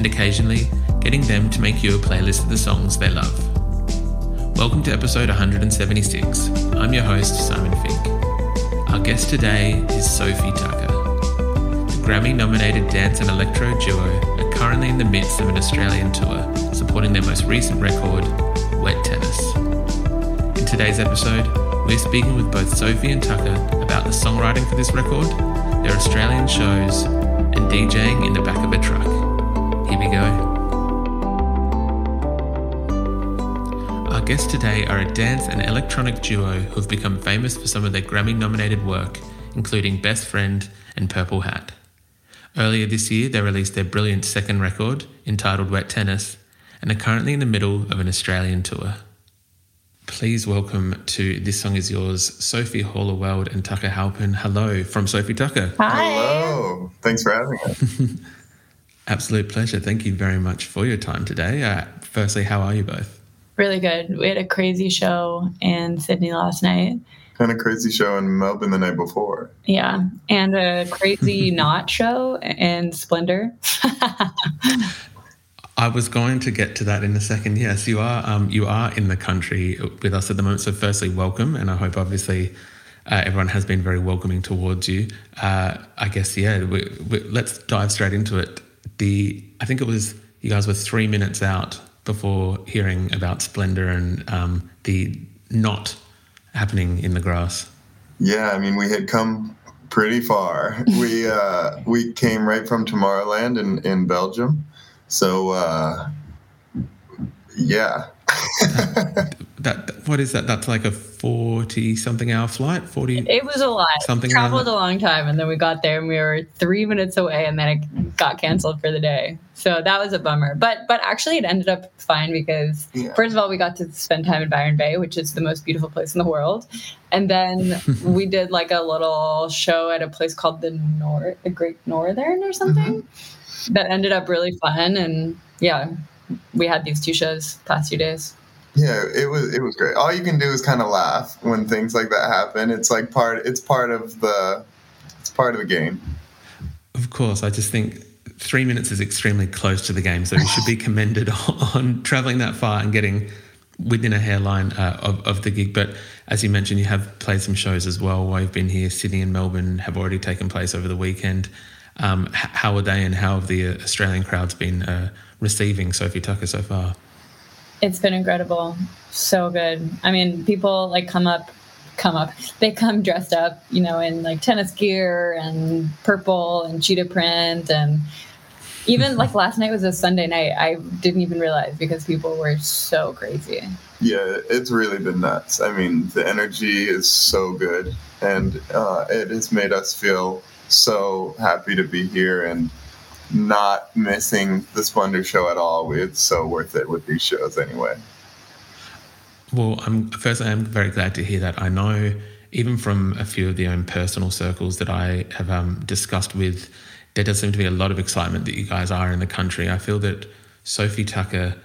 and occasionally getting them to make you a playlist of the songs they love. Welcome to episode 176. I'm your host, Simon Fink. Our guest today is Sophie Tucker. The Grammy nominated dance and electro duo are currently in the midst of an Australian tour supporting their most recent record, Wet Tennis. In today's episode, we're speaking with both Sophie and Tucker about the songwriting for this record, their Australian shows, and DJing in the back of a truck. Here we go. Our guests today are a dance and electronic duo who have become famous for some of their Grammy nominated work, including Best Friend and Purple Hat. Earlier this year, they released their brilliant second record, entitled Wet Tennis, and are currently in the middle of an Australian tour. Please welcome to This Song Is Yours, Sophie Hawley-Weld and Tucker Halpin. Hello from Sophie Tucker. Hi. Hello. Thanks for having us. Absolute pleasure. Thank you very much for your time today. Uh, firstly, how are you both? Really good. We had a crazy show in Sydney last night. and a crazy show in Melbourne the night before. Yeah. And a crazy not show in Splendour. I was going to get to that in a second. Yes, you are. Um, you are in the country with us at the moment. So, firstly, welcome, and I hope obviously uh, everyone has been very welcoming towards you. Uh, I guess yeah. We, we, let's dive straight into it. The I think it was you guys were three minutes out before hearing about Splendour and um, the not happening in the grass. Yeah, I mean, we had come pretty far. we uh, we came right from Tomorrowland in, in Belgium. So, uh, yeah. That what is that? That's like a forty something hour flight. Forty. It was a lot. Something Traveled that. a long time. And then we got there and we were three minutes away and then it got canceled for the day. So that was a bummer. But but actually it ended up fine because Yeah. first of all we got to spend time in Byron Bay, which is the most beautiful place in the world. And then we did like a little show at a place called the Nor the Great Northern or something. Mm-hmm. That ended up really fun and yeah, we had these two shows past few days. Yeah, it was it was great. All you can do is kind of laugh when things like that happen. It's like part it's part of the it's part of the game. Of course, I just think three minutes is extremely close to the game, so you should be commended on traveling that far and getting within a hairline uh, of, of the gig. But as you mentioned, you have played some shows as well while you've been here. Sydney and Melbourne have already taken place over the weekend. Um, how are they and how have the uh, Australian crowds been uh, receiving Sophie Tucker so far? It's been incredible. So good. I mean, people like come up, come up. They come dressed up, you know, in like tennis gear and purple and cheetah print. And even like last night was a Sunday night. I didn't even realize because people were so crazy. Yeah, it's really been nuts. I mean, the energy is so good, and uh, it has made us feel so happy to be here and not missing the Splendour show at all. It's so worth it with these shows anyway. Well, I'm first. I'm very glad to hear that. I know, even from a few of the own personal circles that I have um, discussed with, there does seem to be a lot of excitement that you guys are in the country. I feel that Sophie Tucker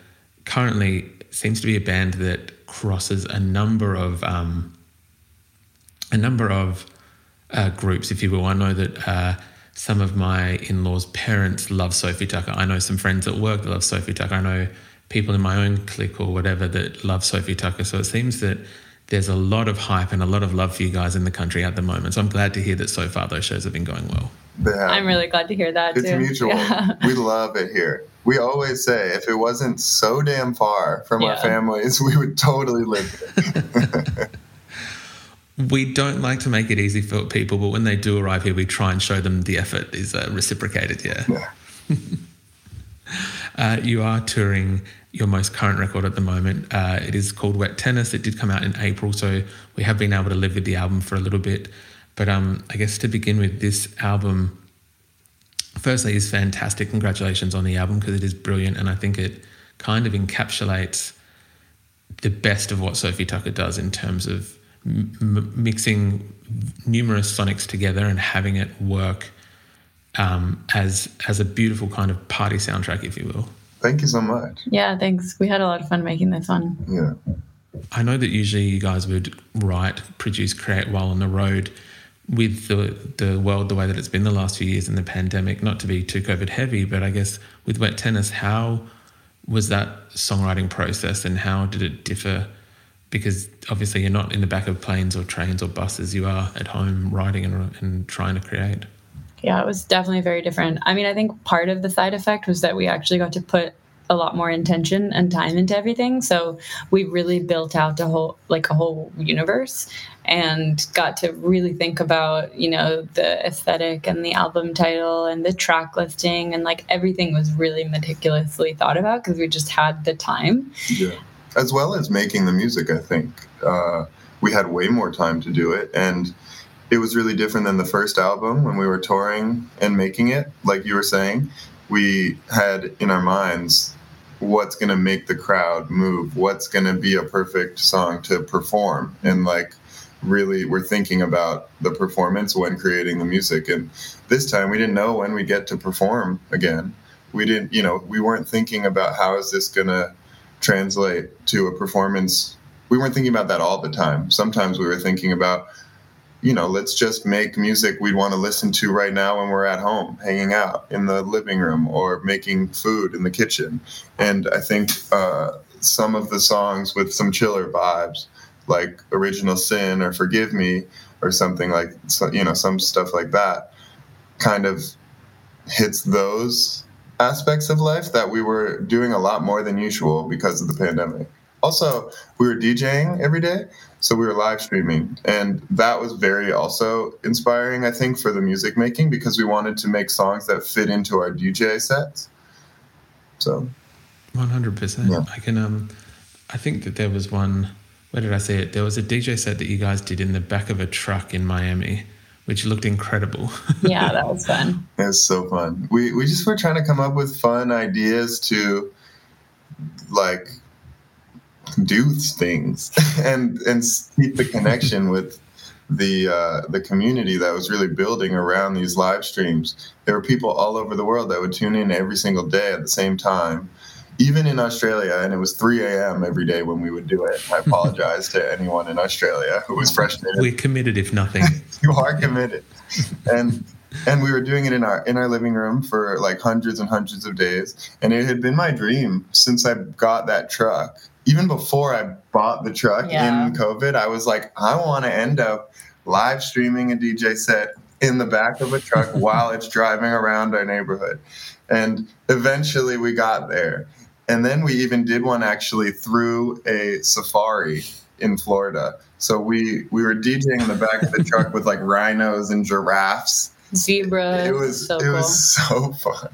currently seems to be a band that crosses a number of um, a number of uh, groups, if you will. I know that uh, some of my in-laws' parents love Sophie Tucker. I know some friends at work that love Sophie Tucker. I know people in my own clique or whatever that love Sophie Tucker. So it seems that there's a lot of hype and a lot of love for you guys in the country at the moment. So I'm glad to hear that so far those shows have been going well. They have. I'm really glad to hear that It's too. mutual. Yeah. We love it here. We always say if it wasn't so damn far from our families, we would totally live here. We don't like to make it easy for people, but when they do arrive here, we try and show them the effort is uh, reciprocated. Yeah. Yeah. Uh, you are touring your most current record at the moment. Uh, it is called Wet Tennis. It did come out in April, so we have been able to live with the album for a little bit. But um, I guess to begin with, this album, firstly, is fantastic. Congratulations on the album because it is brilliant, and I think it kind of encapsulates the best of what Sophie Tucker does in terms of m- m- mixing numerous sonics together and having it work um, as as a beautiful kind of party soundtrack, if you will. Thank you so much. yeah, thanks. We had a lot of fun making this one. Yeah. I know that usually you guys would write, produce, create while on the road. With the the world the way that it's been the last few years in the pandemic, not to be too COVID heavy, but I guess with Wet Tennis, how was that songwriting process and how did it differ? Because obviously you're not in the back of planes or trains or buses, you are at home writing and, and trying to create. Yeah, it was definitely very different. I mean, I think part of the side effect was that we actually got to put a lot more intention and time into everything. So we really built out a whole like a whole universe and got to really think about, you know, the aesthetic and the album title and the track listing and like everything was really meticulously thought about because we just had the time. Yeah. As well as making the music, I think. Uh, we had way more time to do it. And it was really different than the first album when we were touring and making it. Like you were saying, we had in our minds what's going to make the crowd move, what's going to be a perfect song to perform. And like, really, we're thinking about the performance when creating the music. And this time we didn't know when we get to perform again. We didn't, you know, we weren't thinking about how is this going to translate to a performance. We weren't thinking about that all the time. Sometimes we were thinking about, you know, let's just make music we'd want to listen to right now when we're at home, hanging out in the living room or making food in the kitchen. And I think uh, some of the songs with some chiller vibes, like Original Sin or Forgive Me or something like, you know, some stuff like that, kind of hits those aspects of life that we were doing a lot more than usual because of the pandemic. Also, we were DJing every day, so we were live streaming, and that was very also inspiring, I think, for the music making because we wanted to make songs that fit into our DJ sets. So, One hundred percent. I can. Um, I think that there was one. Where did I see it? There was a DJ set that you guys did in the back of a truck in Miami, which looked incredible. Yeah, that was fun. It was so fun. We we just were trying to come up with fun ideas to like do things and and keep the connection with the uh, the community that was really building around these live streams. There were people all over the world that would tune in every single day at the same time, even in Australia, and it was 3 a.m. every day when we would do it. I apologize to anyone in Australia who was frustrated We're committed, if nothing. you are committed and and we were doing it in our in our living room for like hundreds and hundreds of days and it had been my dream since i got that truck even before i bought the truck Yeah. in covid i was like i want to end up live streaming a dj set in the back of a truck while it's driving around our neighborhood and eventually we got there and then we even did one actually through a safari in Florida. So we we were DJing in the back of the truck with like rhinos and giraffes. Zebras. It was so it cool. was so fun.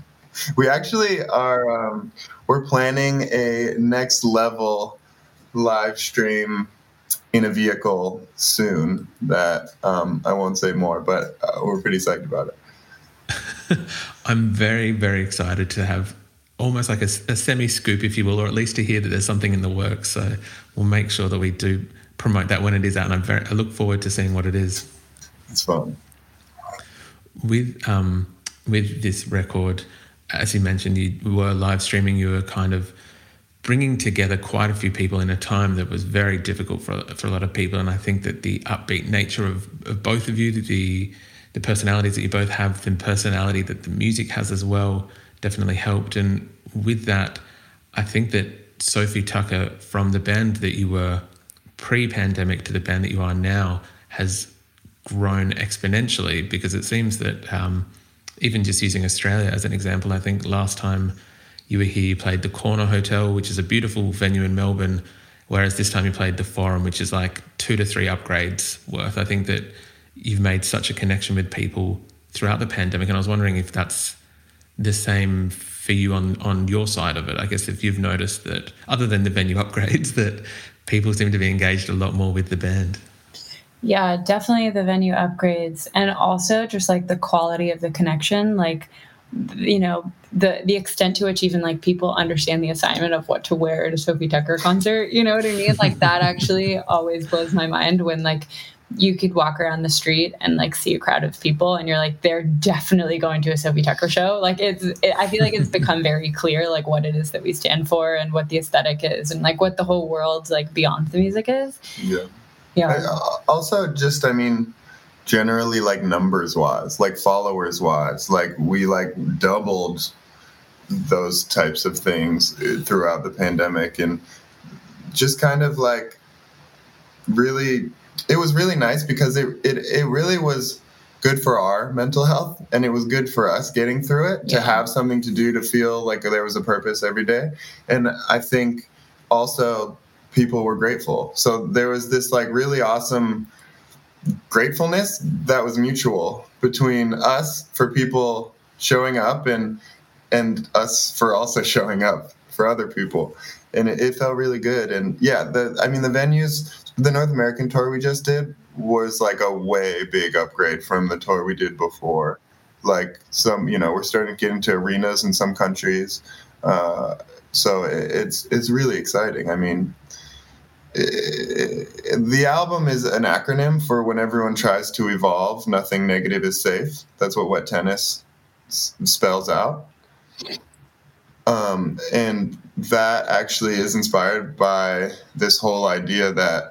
We actually are um, we're planning a next level live stream in a vehicle soon that um, I won't say more, but uh, we're pretty psyched about it. I'm very, very excited to have almost like a, a semi scoop, if you will, or at least to hear that there's something in the works. So we'll make sure that we do promote that when it is out. And I'm very, I look forward to seeing what it is. It's fun. With um, with this record, as you mentioned, you were live streaming. You were kind of bringing together quite a few people in a time that was very difficult for for a lot of people. And I think that the upbeat nature of, of both of you, the the personalities that you both have, the personality that the music has as well, definitely helped. And with that, I think that Sophie Tucker, from the band that you were pre-pandemic to the band that you are now, has grown exponentially because it seems that um, even just using Australia as an example, I think last time you were here, you played the Corner Hotel, which is a beautiful venue in Melbourne, whereas this time you played the Forum, which is like two to three upgrades worth. I think that you've made such a connection with people throughout the pandemic, and I was wondering if that's the same for you on on your side of it. I guess if you've noticed that, other than the venue upgrades, that people seem to be engaged a lot more with the band. Yeah, definitely the venue upgrades and also just like the quality of the connection, like you know, the the extent to which even like people understand the assignment of what to wear at a Sophie Tucker concert, you know what I mean? Like that actually always blows my mind when like you could walk around the street and like see a crowd of people and you're like they're definitely going to a sophie tucker show. Like it's it, i feel like it's become very clear like what it is that we stand for and what the aesthetic is and like what the whole world like beyond the music is. Yeah. yeah. I, uh, also, just I mean, generally like numbers wise, like followers wise, like we like doubled those types of things uh, throughout the pandemic, and just kind of like really, it was really nice because it it it really was good for our mental health and it was good for us getting through it to have something to do to feel like there was a purpose every day. And i think also people were grateful. So there was this like really awesome gratefulness that was mutual between us for people showing up and and us for also showing up for other people. And it, it felt really good. And yeah the i mean the venues the north american tour we just did was like a way big upgrade from the tour we did before. Like some you know we're starting to get into arenas in some countries uh, so it, it's it's really exciting. I mean i- the album is an acronym for when everyone tries to evolve nothing negative is safe. That's what wet tennis s- spells out. Um, and that actually is inspired by this whole idea that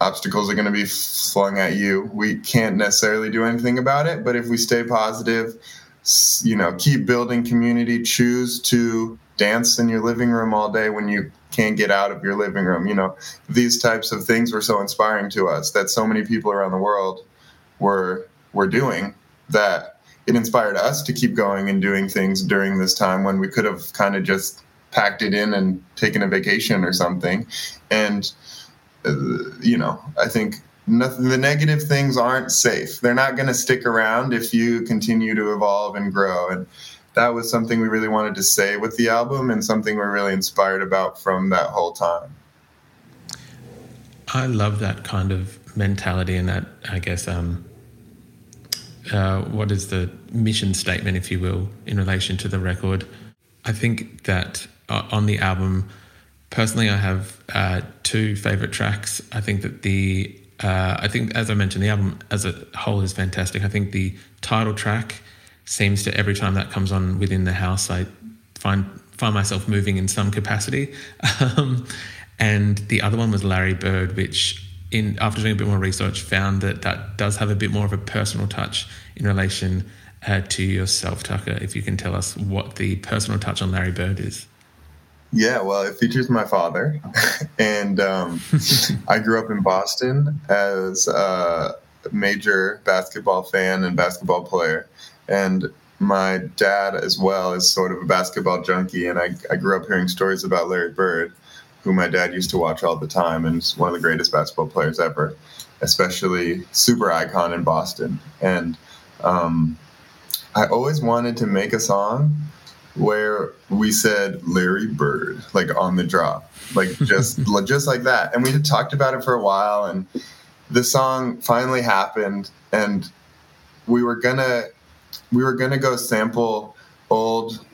Obstacles are going to be flung at you. We can't necessarily do anything about it, but if we stay positive, you know, keep building community, choose to dance in your living room all day when you can't get out of your living room. You know, these types of things were so inspiring to us that so many people around the world were were doing that it inspired us to keep going and doing things during this time when we could have kind of just packed it in and taken a vacation or something and you know i think nothing, the negative things aren't safe. They're not going to stick around if you continue to evolve and grow. And that was something we really wanted to say with the album and something we're really inspired about from that whole time. I love that kind of mentality and that, I guess, um, uh, what is the mission statement, if you will, in relation to the record. I think that uh, on the album, personally, I have uh, two favorite tracks. I think that the, uh, I think, as I mentioned, the album as a whole is fantastic. I think the title track seems to, every time that comes on within the house, I find find myself moving in some capacity. Um, and the other one was Larry Bird, which in after doing a bit more research found that that does have a bit more of a personal touch in relation uh, to yourself, Tucker. If you can tell us what the personal touch on Larry Bird is. Yeah, well, it features my father, and um, I grew up in Boston as a major basketball fan and basketball player, and my dad as well is sort of a basketball junkie, and I, I grew up hearing stories about Larry Bird, who my dad used to watch all the time, and is one of the greatest basketball players ever, especially super icon in Boston, and um, I always wanted to make a song where we said Larry Bird, like on the drop, like just just like that. And we had talked about it for a while, and the song finally happened, and we were gonna we were gonna go sample old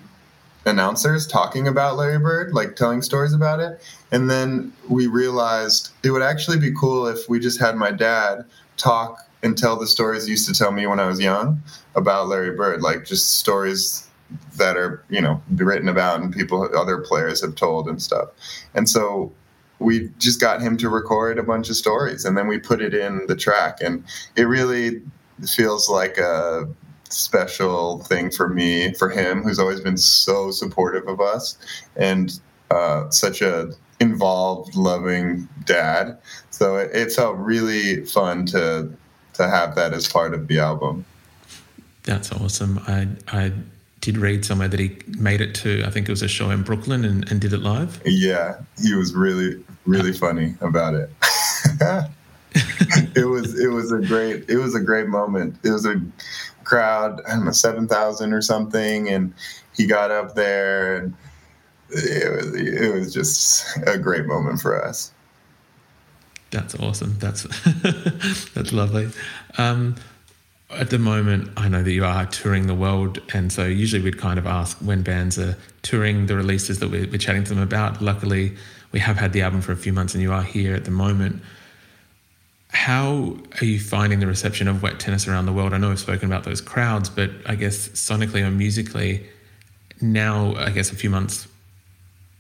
announcers talking about Larry Bird, like telling stories about it. And then we realized it would actually be cool if we just had my dad talk and tell the stories he used to tell me when I was young about Larry Bird, like just stories that are you know written about and people other players have told and stuff. And so we just got him to record a bunch of stories and then we put it in the track. And it really feels like a special thing for me for him who's always been so supportive of us and uh, such a involved loving dad. So it, it felt really fun to to have that as part of the album. That's awesome. I i did read somewhere that he made it to, I think it was a show in Brooklyn and, and did it live. Yeah, he was really, really funny about it. it was it was a great it was a great moment. It was a crowd, I don't know, seven thousand or something, and he got up there and it was it was just a great moment for us. That's awesome. That's that's lovely. Um, at the moment, I know that you are touring the world, and so usually we'd kind of ask when bands are touring the releases that we're, we're, chatting to them about. Luckily, we have had the album for a few months, and you are here at the moment. How are you finding the reception of Wet Tennis around the world? I know we've spoken about those crowds, but I guess sonically or musically, now I guess a few months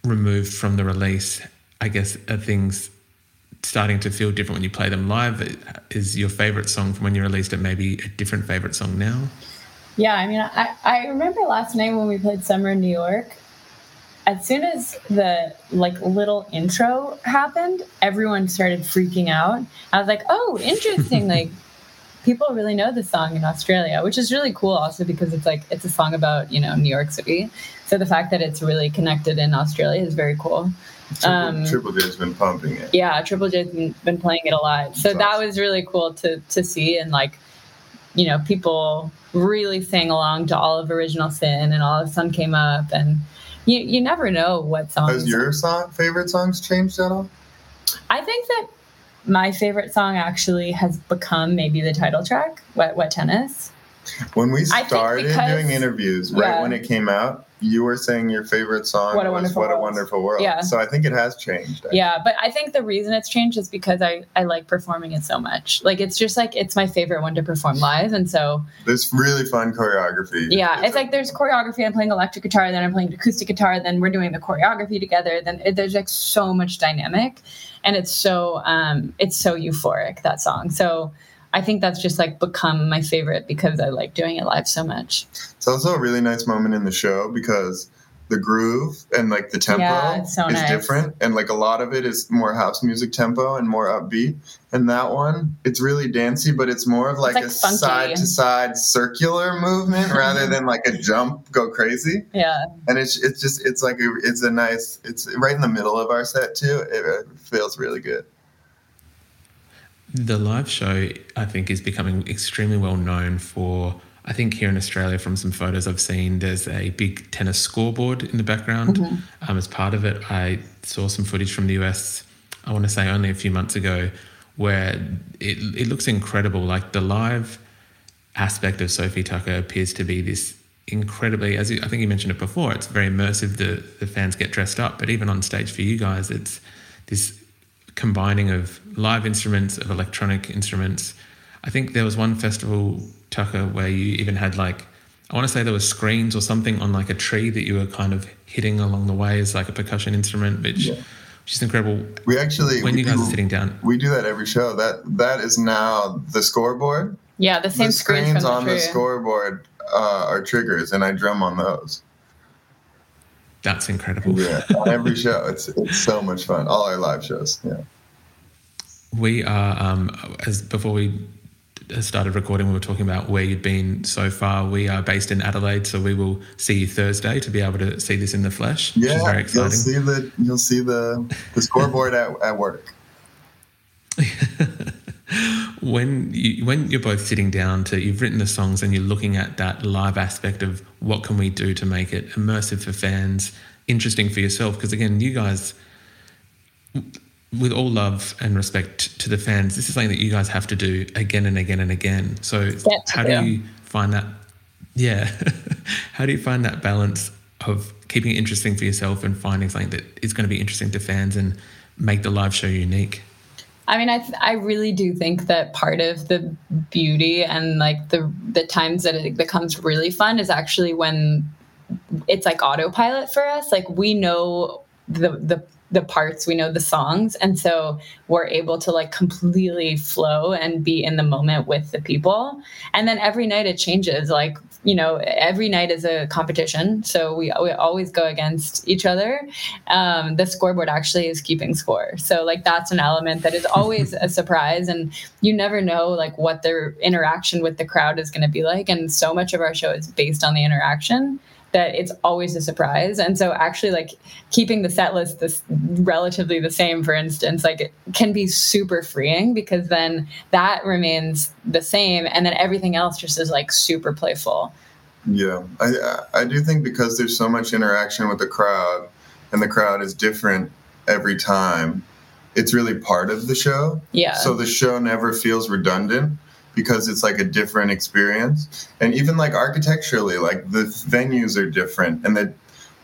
removed from the release, I guess are things starting to feel different when you play them live? Is your favorite song from when you released it maybe a different favorite song now? Yeah, I mean, I, I remember last night when we played Summer in New York. As soon as the like little intro happened, everyone started freaking out. I was like, "Oh, interesting! like, people really know this song in Australia, which is really cool. Also because it's like it's a song about you know New York City, so the fact that it's really connected in Australia is very cool. Triple, um, Triple J's been pumping it. Yeah, Triple J's been, been playing it a lot. So That's that was really cool to to see and like, you know, people really sang along to all of Original Sin and all of Sun Came Up and you you never know what songs. Has your song favorite songs changed at all? I think that my favorite song actually has become maybe the title track, Wet Wet Tennis. When we started because, doing interviews, right yeah. when it came out, you were saying your favorite song what a was "What a Wonderful World." Yeah. So I think it has changed. Actually. Yeah, but I think the reason it's changed is because I I like performing it so much. Like it's just like it's my favorite one to perform live, and so there's really fun choreography. Yeah, it's, it's like there's choreography. I'm playing electric guitar, then I'm playing acoustic guitar, then we're doing the choreography together. Then it, there's like so much dynamic, and it's so um it's so euphoric that song. So I think that's just like become my favorite because I like doing it live so much. It's also a really nice moment in the show because the groove and like the tempo yeah, so is nice. different and like a lot of it is more house music tempo and more upbeat. And that one it's really dancey but it's more of like, like a side to side circular movement rather than like a jump go crazy. Yeah. And it's it's just it's like a, it's a nice it's right in the middle of our set too. It, it feels really good the live show, I think, is becoming extremely well known for. I think here in Australia, from some photos I've seen, there's a big tennis scoreboard in the background. Mm-hmm. Um, as part of it, I saw some footage from the US, I want to say only a few months ago, where it, it looks incredible. Like the live aspect of Sophie Tucker appears to be this incredibly, as you, I think you mentioned it before, it's very immersive. The, the fans get dressed up, but even on stage for you guys, it's this combining of live instruments, of electronic instruments. I think there was one festival, Tucker, where you even had like, I want to say there were screens or something on like a tree that you were kind of hitting along the way as like a percussion instrument, which yeah. which is incredible. We actually when we you guys do- are sitting down, We do that every show. That that is now the scoreboard. Yeah, the same the screens, screens from on the the scoreboard uh, are triggers, and I drum on those. That's incredible. Yeah, on every show. It's it's so much fun. All our live shows. Yeah. We are, um, as before we started recording, we were talking about where you'd been so far. We are based in Adelaide, so we will see you Thursday to be able to see this in the flesh, which is Yeah, very you'll see the you'll see the the scoreboard at, at work. when you when you're both sitting down to you've written the songs and you're looking at that live aspect of what can we do to make it immersive for fans, interesting for yourself because again, you guys with all love and respect to the fans, this is something that you guys have to do again and again and again. So how do. you find that yeah. how do you find that balance of keeping it interesting for yourself and finding something that is going to be interesting to fans and make the live show unique? I mean, I th- I really do think that part of the beauty and like the the times that it becomes really fun is actually when it's like autopilot for us. Like we know the the the parts, we know the songs, and so we're able to like completely flow and be in the moment with the people. And then every night it changes. Like you know, every night is a competition, so we we always go against each other. Um, the scoreboard actually is keeping score, so like that's an element that is always a surprise, and you never know like what their interaction with the crowd is going to be like. And so much of our show is based on the interaction that it's always a surprise. And so actually like keeping the set list this relatively the same, for instance, like it can be super freeing because then that remains the same and then everything else just is like super playful. Yeah, I I I do think because there's so much interaction with the crowd, and the crowd is different every time. It's really part of the show. Yeah. So the show never feels redundant because it's like a different experience, and even like architecturally, like the venues are different, and the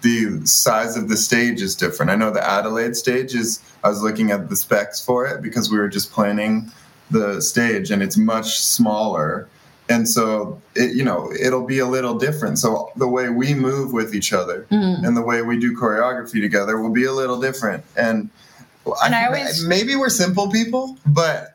the size of the stage is different. I know the Adelaide stage is. I was looking at the specs for it because we were just planning the stage, and it's much smaller and so it you know it'll be a little different so the way we move with each other Mhm. and the way we do choreography together will be a little different and, And I always- maybe we're simple people but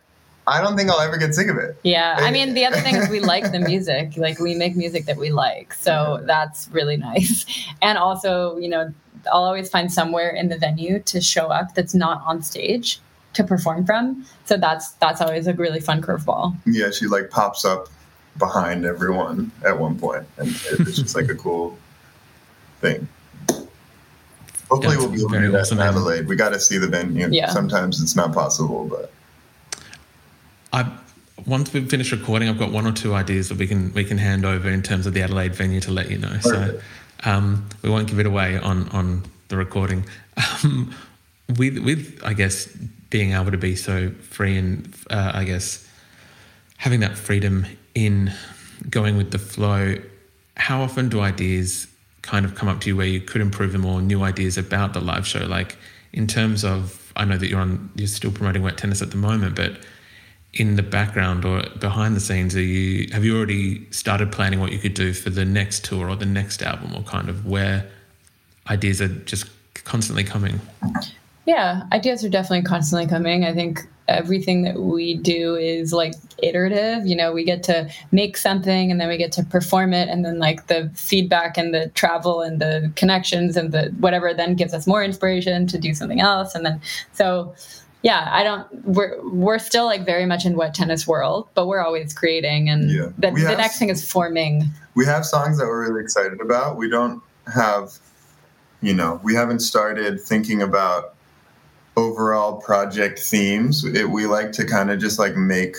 i don't think i'll ever get sick of it Yeah. I mean, the other thing is we like the music. Like we make music that we like. So that's really nice. And also, you know, I'll always find somewhere in the venue to show up that's not on stage to perform from. So that's that's always a really fun curveball. yeah she like pops up behind everyone at one point and it's just like a cool thing hopefully That's we'll be able to do that in adelaide we got to see the venue Yeah. sometimes it's not possible but I once we've finished recording, I've got one or two ideas that we can we can hand over in terms of the Adelaide venue to let you know. So um, we won't give it away on on the recording. Um, with with I guess being able to be so free and uh, I guess having that freedom in going with the flow. How often do ideas kind of come up to you where you could improve them or new ideas about the live show? Like in terms of, I know that you're on, you're still promoting wet tennis at the moment, but in the background or behind the scenes, are you have you already started planning what you could do for the next tour or the next album, or kind of where ideas are just constantly coming? Yeah, ideas are definitely constantly coming. I think everything that we do is like iterative. You know, we get to make something and then we get to perform it, and then like the feedback and the travel and the connections and the whatever then gives us more inspiration to do something else. And then so yeah, I don't. We're we're still like very much in wet tennis world, but we're always creating, and Yeah. the, the have- next thing is forming. we have songs that we're really excited about. We don't have, you know, we haven't started thinking about overall project themes. It, we like to kind of just like make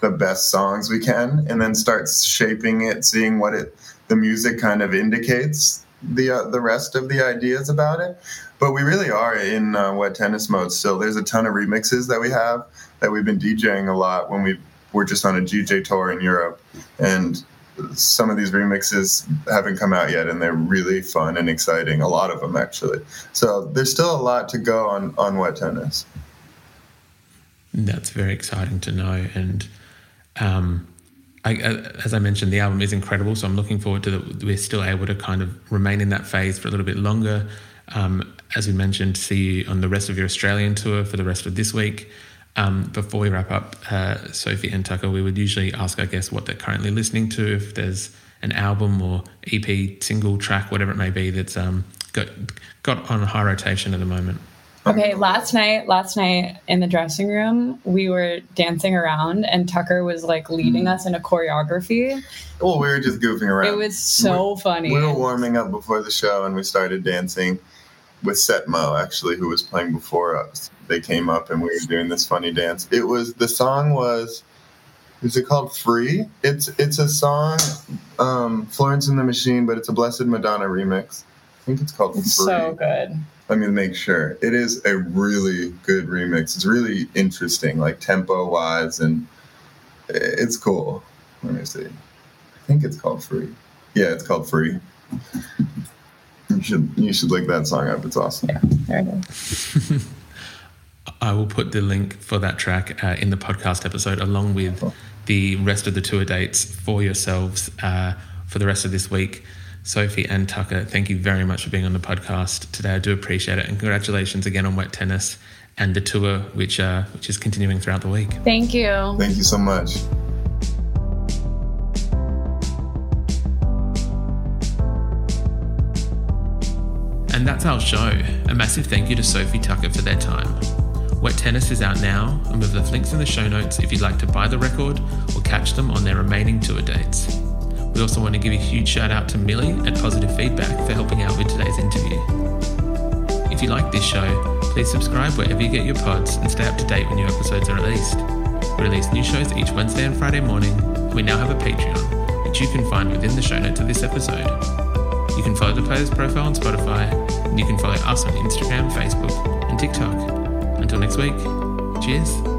the best songs we can and then start shaping it, seeing what it, the music kind of indicates the uh, the rest of the ideas about it. But we really are in uh, wet tennis mode still. There's a ton of remixes that we have that we've been DJing a lot when we were just on a DJ tour in Europe, and some of these remixes haven't come out yet, and they're really fun and exciting. A lot of them actually. So there's still a lot to go on on wet tennis. That's very exciting to know. And um, I, as I mentioned, the album is incredible. So I'm looking forward to that. We're still able to kind of remain in that phase for a little bit longer. Um, as we mentioned, see you on the rest of your Australian tour for the rest of this week. Um, before we wrap up, uh, Sophie and Tucker, we would usually ask our guests what they're currently listening to, if there's an album or EP, single track, whatever it may be, that's um, got got on high rotation at the moment. Okay, last night, last night in the dressing room, we were dancing around, and Tucker was like leading us in a choreography. Well, we were just goofing around. It was so funny. We were warming up before the show, and we started dancing with Setmo, actually, who was playing before us. They came up, and we were doing this funny dance. It was the song was. Is it called "Free"? It's it's a song, um, Florence and the Machine, but it's a Blessed Madonna remix. I think it's called "Free." so good. Let me make sure. It is a really good remix. It's really interesting, like tempo wise, and it's cool. Let me see. I think it's called Free. Yeah, it's called Free. You should you should look that song up. It's awesome. Yeah, there it is. I will put the link for that track uh, in the podcast episode, along with the rest of the tour dates for yourselves uh, for the rest of this week. Sophie and Tucker, thank you very much for being on the podcast today. I do appreciate it, and congratulations again on Wet Tennis and the tour, which uh, which is continuing throughout the week. Thank you. Thank you so much. And that's our show. A massive thank you to Sophie Tucker for their time. Wet Tennis is out now, and we've left links in the show notes if you'd like to buy the record or catch them on their remaining tour dates. We also want to give a huge shout out to Millie at Positive Feedback for helping out with today's interview. If you like this show, please subscribe wherever you get your pods and stay up to date when new episodes are released. We release new shows each Wednesday and Friday morning, and we now have a Patreon, which you can find within the show notes of this episode. You can follow the player's profile on Spotify, and you can follow us on Instagram, Facebook, and TikTok. Until next week, cheers.